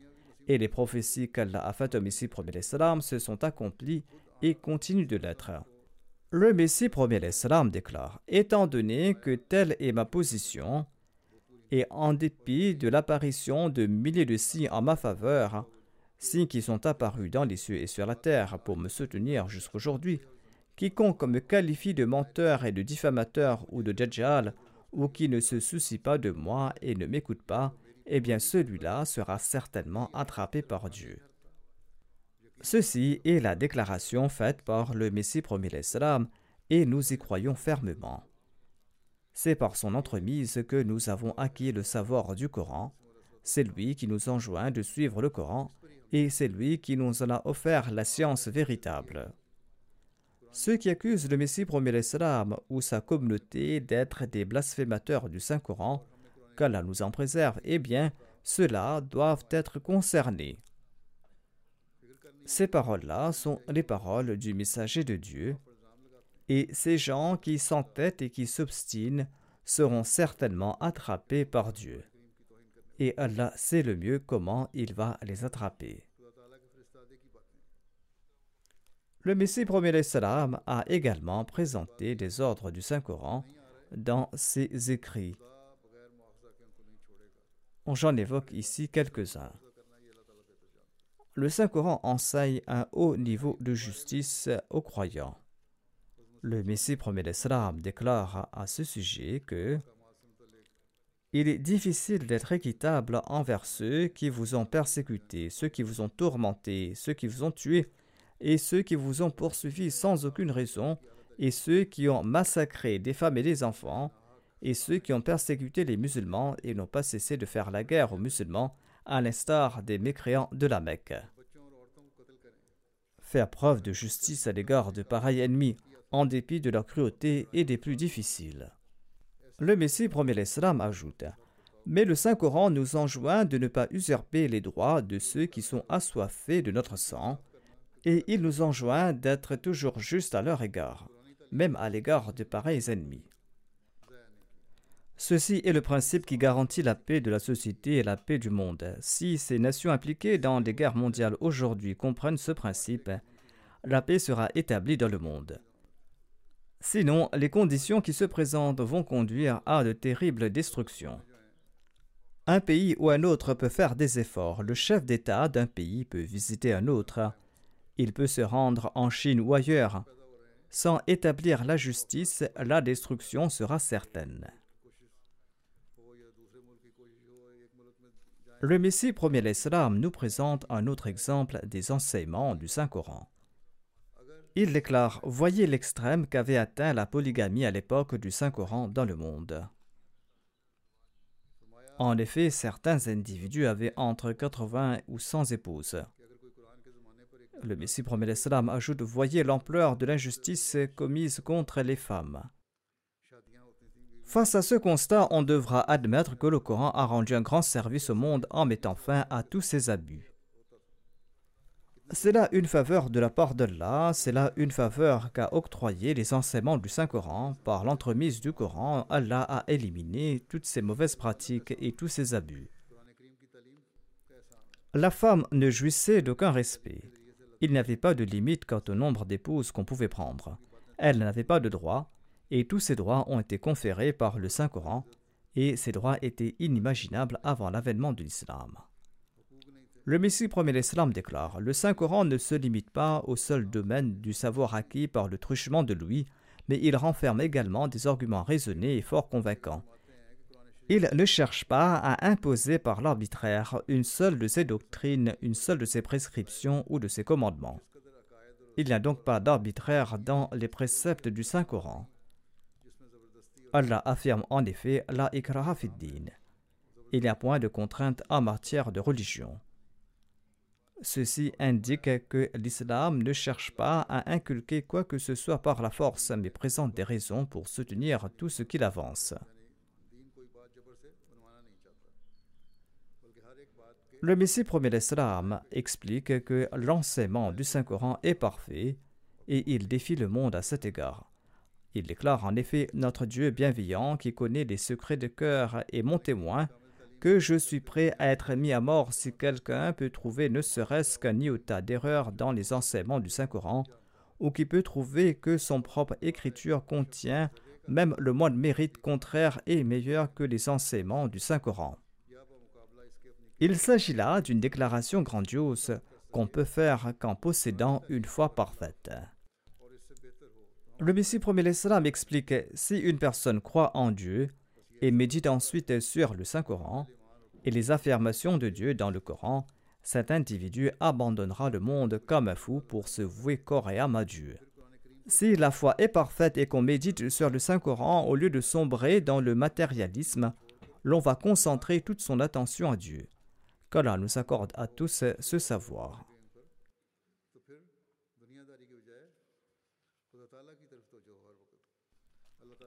et les prophéties qu'Allah a faites au Messie premier se sont accomplies et continuent de l'être. Le Messie premier salam déclare Étant donné que telle est ma position, et en dépit de l'apparition de milliers de signes en ma faveur, signes qui sont apparus dans les cieux et sur la terre pour me soutenir jusqu'aujourd'hui, quiconque me qualifie de menteur et de diffamateur ou de djajjal, ou qui ne se soucie pas de moi et ne m'écoute pas, eh bien celui-là sera certainement attrapé par Dieu. Ceci est la déclaration faite par le Messie premier l'Islam et nous y croyons fermement. C'est par son entremise que nous avons acquis le savoir du Coran, c'est lui qui nous enjoint de suivre le Coran et c'est lui qui nous en a offert la science véritable. Ceux qui accusent le Messie premier l'Islam ou sa communauté d'être des blasphémateurs du Saint-Coran qu'Allah nous en préserve, eh bien, ceux-là doivent être concernés. Ces paroles-là sont les paroles du messager de Dieu, et ces gens qui s'entêtent et qui s'obstinent seront certainement attrapés par Dieu. Et Allah sait le mieux comment il va les attraper. Le Messie premier salam a également présenté des ordres du Saint-Coran dans ses écrits J'en évoque ici quelques-uns. Le Saint-Coran enseigne un haut niveau de justice aux croyants. Le Messie premier d'Islam déclare à ce sujet que il est difficile d'être équitable envers ceux qui vous ont persécuté, ceux qui vous ont tourmenté, ceux qui vous ont tué, et ceux qui vous ont poursuivi sans aucune raison, et ceux qui ont massacré des femmes et des enfants, et ceux qui ont persécuté les musulmans et n'ont pas cessé de faire la guerre aux musulmans, à l'instar des mécréants de la Mecque. Faire preuve de justice à l'égard de pareils ennemis, en dépit de leur cruauté, est des plus difficiles. Le Messie premier l'Islam ajoute Mais le Saint-Coran nous enjoint de ne pas usurper les droits de ceux qui sont assoiffés de notre sang, et il nous enjoint d'être toujours juste à leur égard, même à l'égard de pareils ennemis. Ceci est le principe qui garantit la paix de la société et la paix du monde. Si ces nations impliquées dans les guerres mondiales aujourd'hui comprennent ce principe, la paix sera établie dans le monde. Sinon, les conditions qui se présentent vont conduire à de terribles destructions. Un pays ou un autre peut faire des efforts. Le chef d'État d'un pays peut visiter un autre. Il peut se rendre en Chine ou ailleurs. Sans établir la justice, la destruction sera certaine. Le Messie premier l'Islam nous présente un autre exemple des enseignements du Saint-Coran. Il déclare Voyez l'extrême qu'avait atteint la polygamie à l'époque du Saint-Coran dans le monde. En effet, certains individus avaient entre 80 ou 100 épouses. Le Messie premier l'Islam ajoute Voyez l'ampleur de l'injustice commise contre les femmes. Face à ce constat, on devra admettre que le Coran a rendu un grand service au monde en mettant fin à tous ces abus. C'est là une faveur de la part d'Allah, c'est là une faveur qu'a octroyé les enseignements du Saint-Coran. Par l'entremise du Coran, Allah a éliminé toutes ces mauvaises pratiques et tous ces abus. La femme ne jouissait d'aucun respect. Il n'y avait pas de limite quant au nombre d'épouses qu'on pouvait prendre. Elle n'avait pas de droit, et tous ces droits ont été conférés par le Saint-Coran, et ces droits étaient inimaginables avant l'avènement de l'islam. Le Messie premier l'Islam déclare Le Saint-Coran ne se limite pas au seul domaine du savoir acquis par le truchement de Louis, mais il renferme également des arguments raisonnés et fort convaincants. Il ne cherche pas à imposer par l'arbitraire une seule de ses doctrines, une seule de ses prescriptions ou de ses commandements. Il n'y a donc pas d'arbitraire dans les préceptes du Saint-Coran. Allah affirme en effet la ikraha din. Il n'y a point de contrainte en matière de religion. Ceci indique que l'islam ne cherche pas à inculquer quoi que ce soit par la force, mais présente des raisons pour soutenir tout ce qu'il avance. Le Messie promet l'islam explique que l'enseignement du Saint-Coran est parfait et il défie le monde à cet égard. Il déclare en effet Notre Dieu bienveillant qui connaît les secrets de cœur et mon témoin que je suis prêt à être mis à mort si quelqu'un peut trouver ne serait-ce qu'un iota d'erreur dans les enseignements du Saint-Coran ou qui peut trouver que son propre écriture contient même le moindre mérite contraire et meilleur que les enseignements du Saint-Coran. Il s'agit là d'une déclaration grandiose qu'on peut faire qu'en possédant une foi parfaite. Le Messie premier l'Islam explique si une personne croit en Dieu et médite ensuite sur le Saint-Coran et les affirmations de Dieu dans le Coran, cet individu abandonnera le monde comme un fou pour se vouer corps et âme à Dieu. Si la foi est parfaite et qu'on médite sur le Saint-Coran au lieu de sombrer dans le matérialisme, l'on va concentrer toute son attention à Dieu. Qu'Allah nous accorde à tous ce savoir.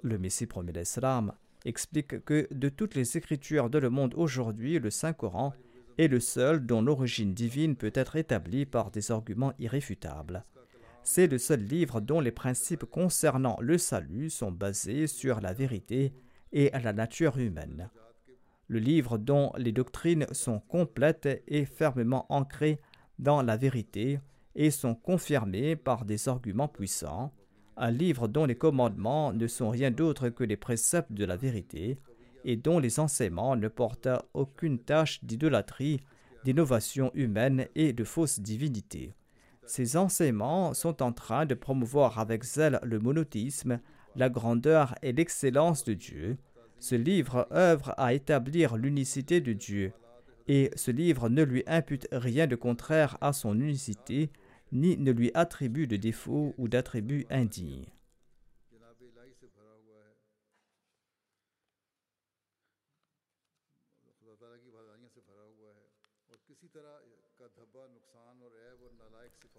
Le Messie promet l'Islam explique que de toutes les écritures de le monde aujourd'hui, le Saint-Coran est le seul dont l'origine divine peut être établie par des arguments irréfutables. C'est le seul livre dont les principes concernant le salut sont basés sur la vérité et la nature humaine. Le livre dont les doctrines sont complètes et fermement ancrées dans la vérité et sont confirmées par des arguments puissants un livre dont les commandements ne sont rien d'autre que les préceptes de la vérité et dont les enseignements ne portent aucune tâche d'idolâtrie, d'innovation humaine et de fausse divinité. Ces enseignements sont en train de promouvoir avec zèle le monothéisme, la grandeur et l'excellence de Dieu. Ce livre œuvre à établir l'unicité de Dieu, et ce livre ne lui impute rien de contraire à son unicité, ni ne lui attribue de défauts ou d'attributs indignes.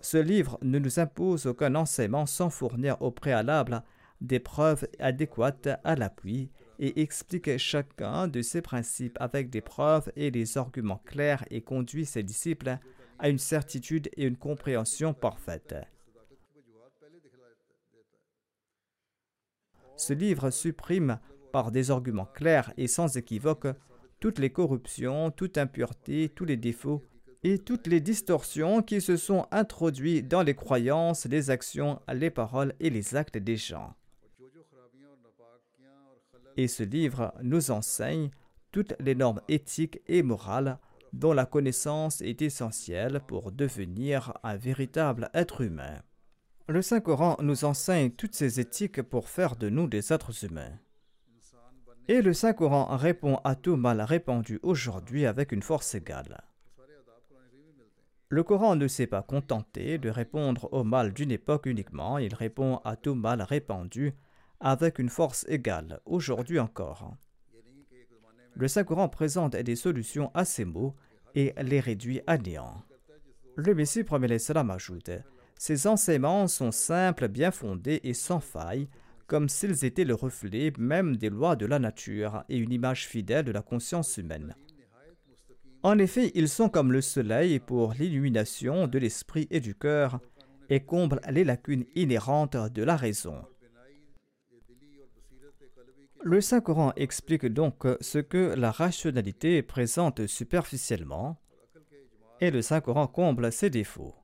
Ce livre ne nous impose aucun enseignement sans fournir au préalable des preuves adéquates à l'appui et explique chacun de ses principes avec des preuves et des arguments clairs et conduit ses disciples à une certitude et une compréhension parfaite. Ce livre supprime, par des arguments clairs et sans équivoque, toutes les corruptions, toute impureté, tous les défauts et toutes les distorsions qui se sont introduites dans les croyances, les actions, les paroles et les actes des gens. Et ce livre nous enseigne toutes les normes éthiques et morales dont la connaissance est essentielle pour devenir un véritable être humain. Le Saint-Coran nous enseigne toutes ces éthiques pour faire de nous des êtres humains. Et le Saint-Coran répond à tout mal répandu aujourd'hui avec une force égale. Le Coran ne s'est pas contenté de répondre au mal d'une époque uniquement, il répond à tout mal répandu avec une force égale, aujourd'hui encore. Le Saint-Coran présente des solutions à ces maux et les réduit à néant. Le Messie premier l'Islam ajoute Ces enseignements sont simples, bien fondés et sans faille, comme s'ils étaient le reflet même des lois de la nature et une image fidèle de la conscience humaine. En effet, ils sont comme le soleil pour l'illumination de l'esprit et du cœur et comblent les lacunes inhérentes de la raison. Le Saint-Coran explique donc ce que la rationalité présente superficiellement et le Saint-Coran comble ses défauts.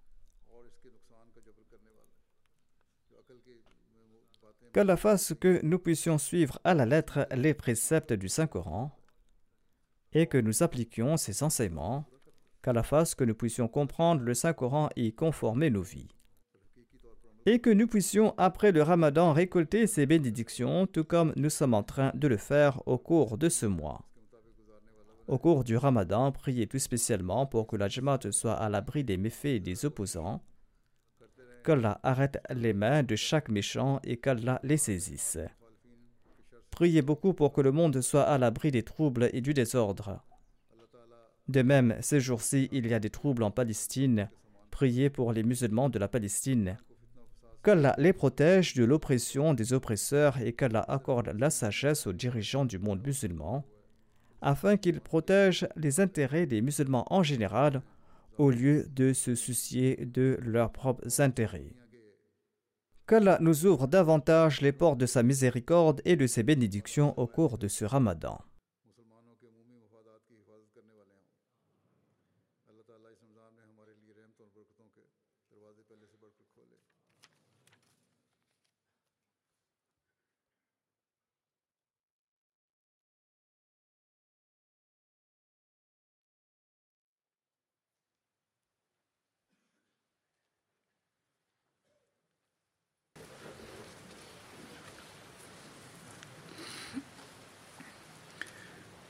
Qu'à la face que nous puissions suivre à la lettre les préceptes du Saint-Coran et que nous appliquions ses enseignements. qu'à la face que nous puissions comprendre le Saint-Coran et conformer nos vies. Et que nous puissions, après le ramadan, récolter ses bénédictions, tout comme nous sommes en train de le faire au cours de ce mois. Au cours du ramadan, priez plus spécialement pour que la Jamaat soit à l'abri des méfaits des opposants, qu'Allah arrête les mains de chaque méchant et qu'Allah les saisisse. Priez beaucoup pour que le monde soit à l'abri des troubles et du désordre. De même, ces jours-ci, il y a des troubles en Palestine. Priez pour les musulmans de la Palestine. Qu'Allah les protège de l'oppression des oppresseurs et qu'Allah accorde la sagesse aux dirigeants du monde musulman, afin qu'ils protègent les intérêts des musulmans en général au lieu de se soucier de leurs propres intérêts. Qu'Allah nous ouvre davantage les portes de sa miséricorde et de ses bénédictions au cours de ce ramadan.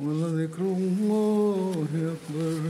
ولذكر الله أكبر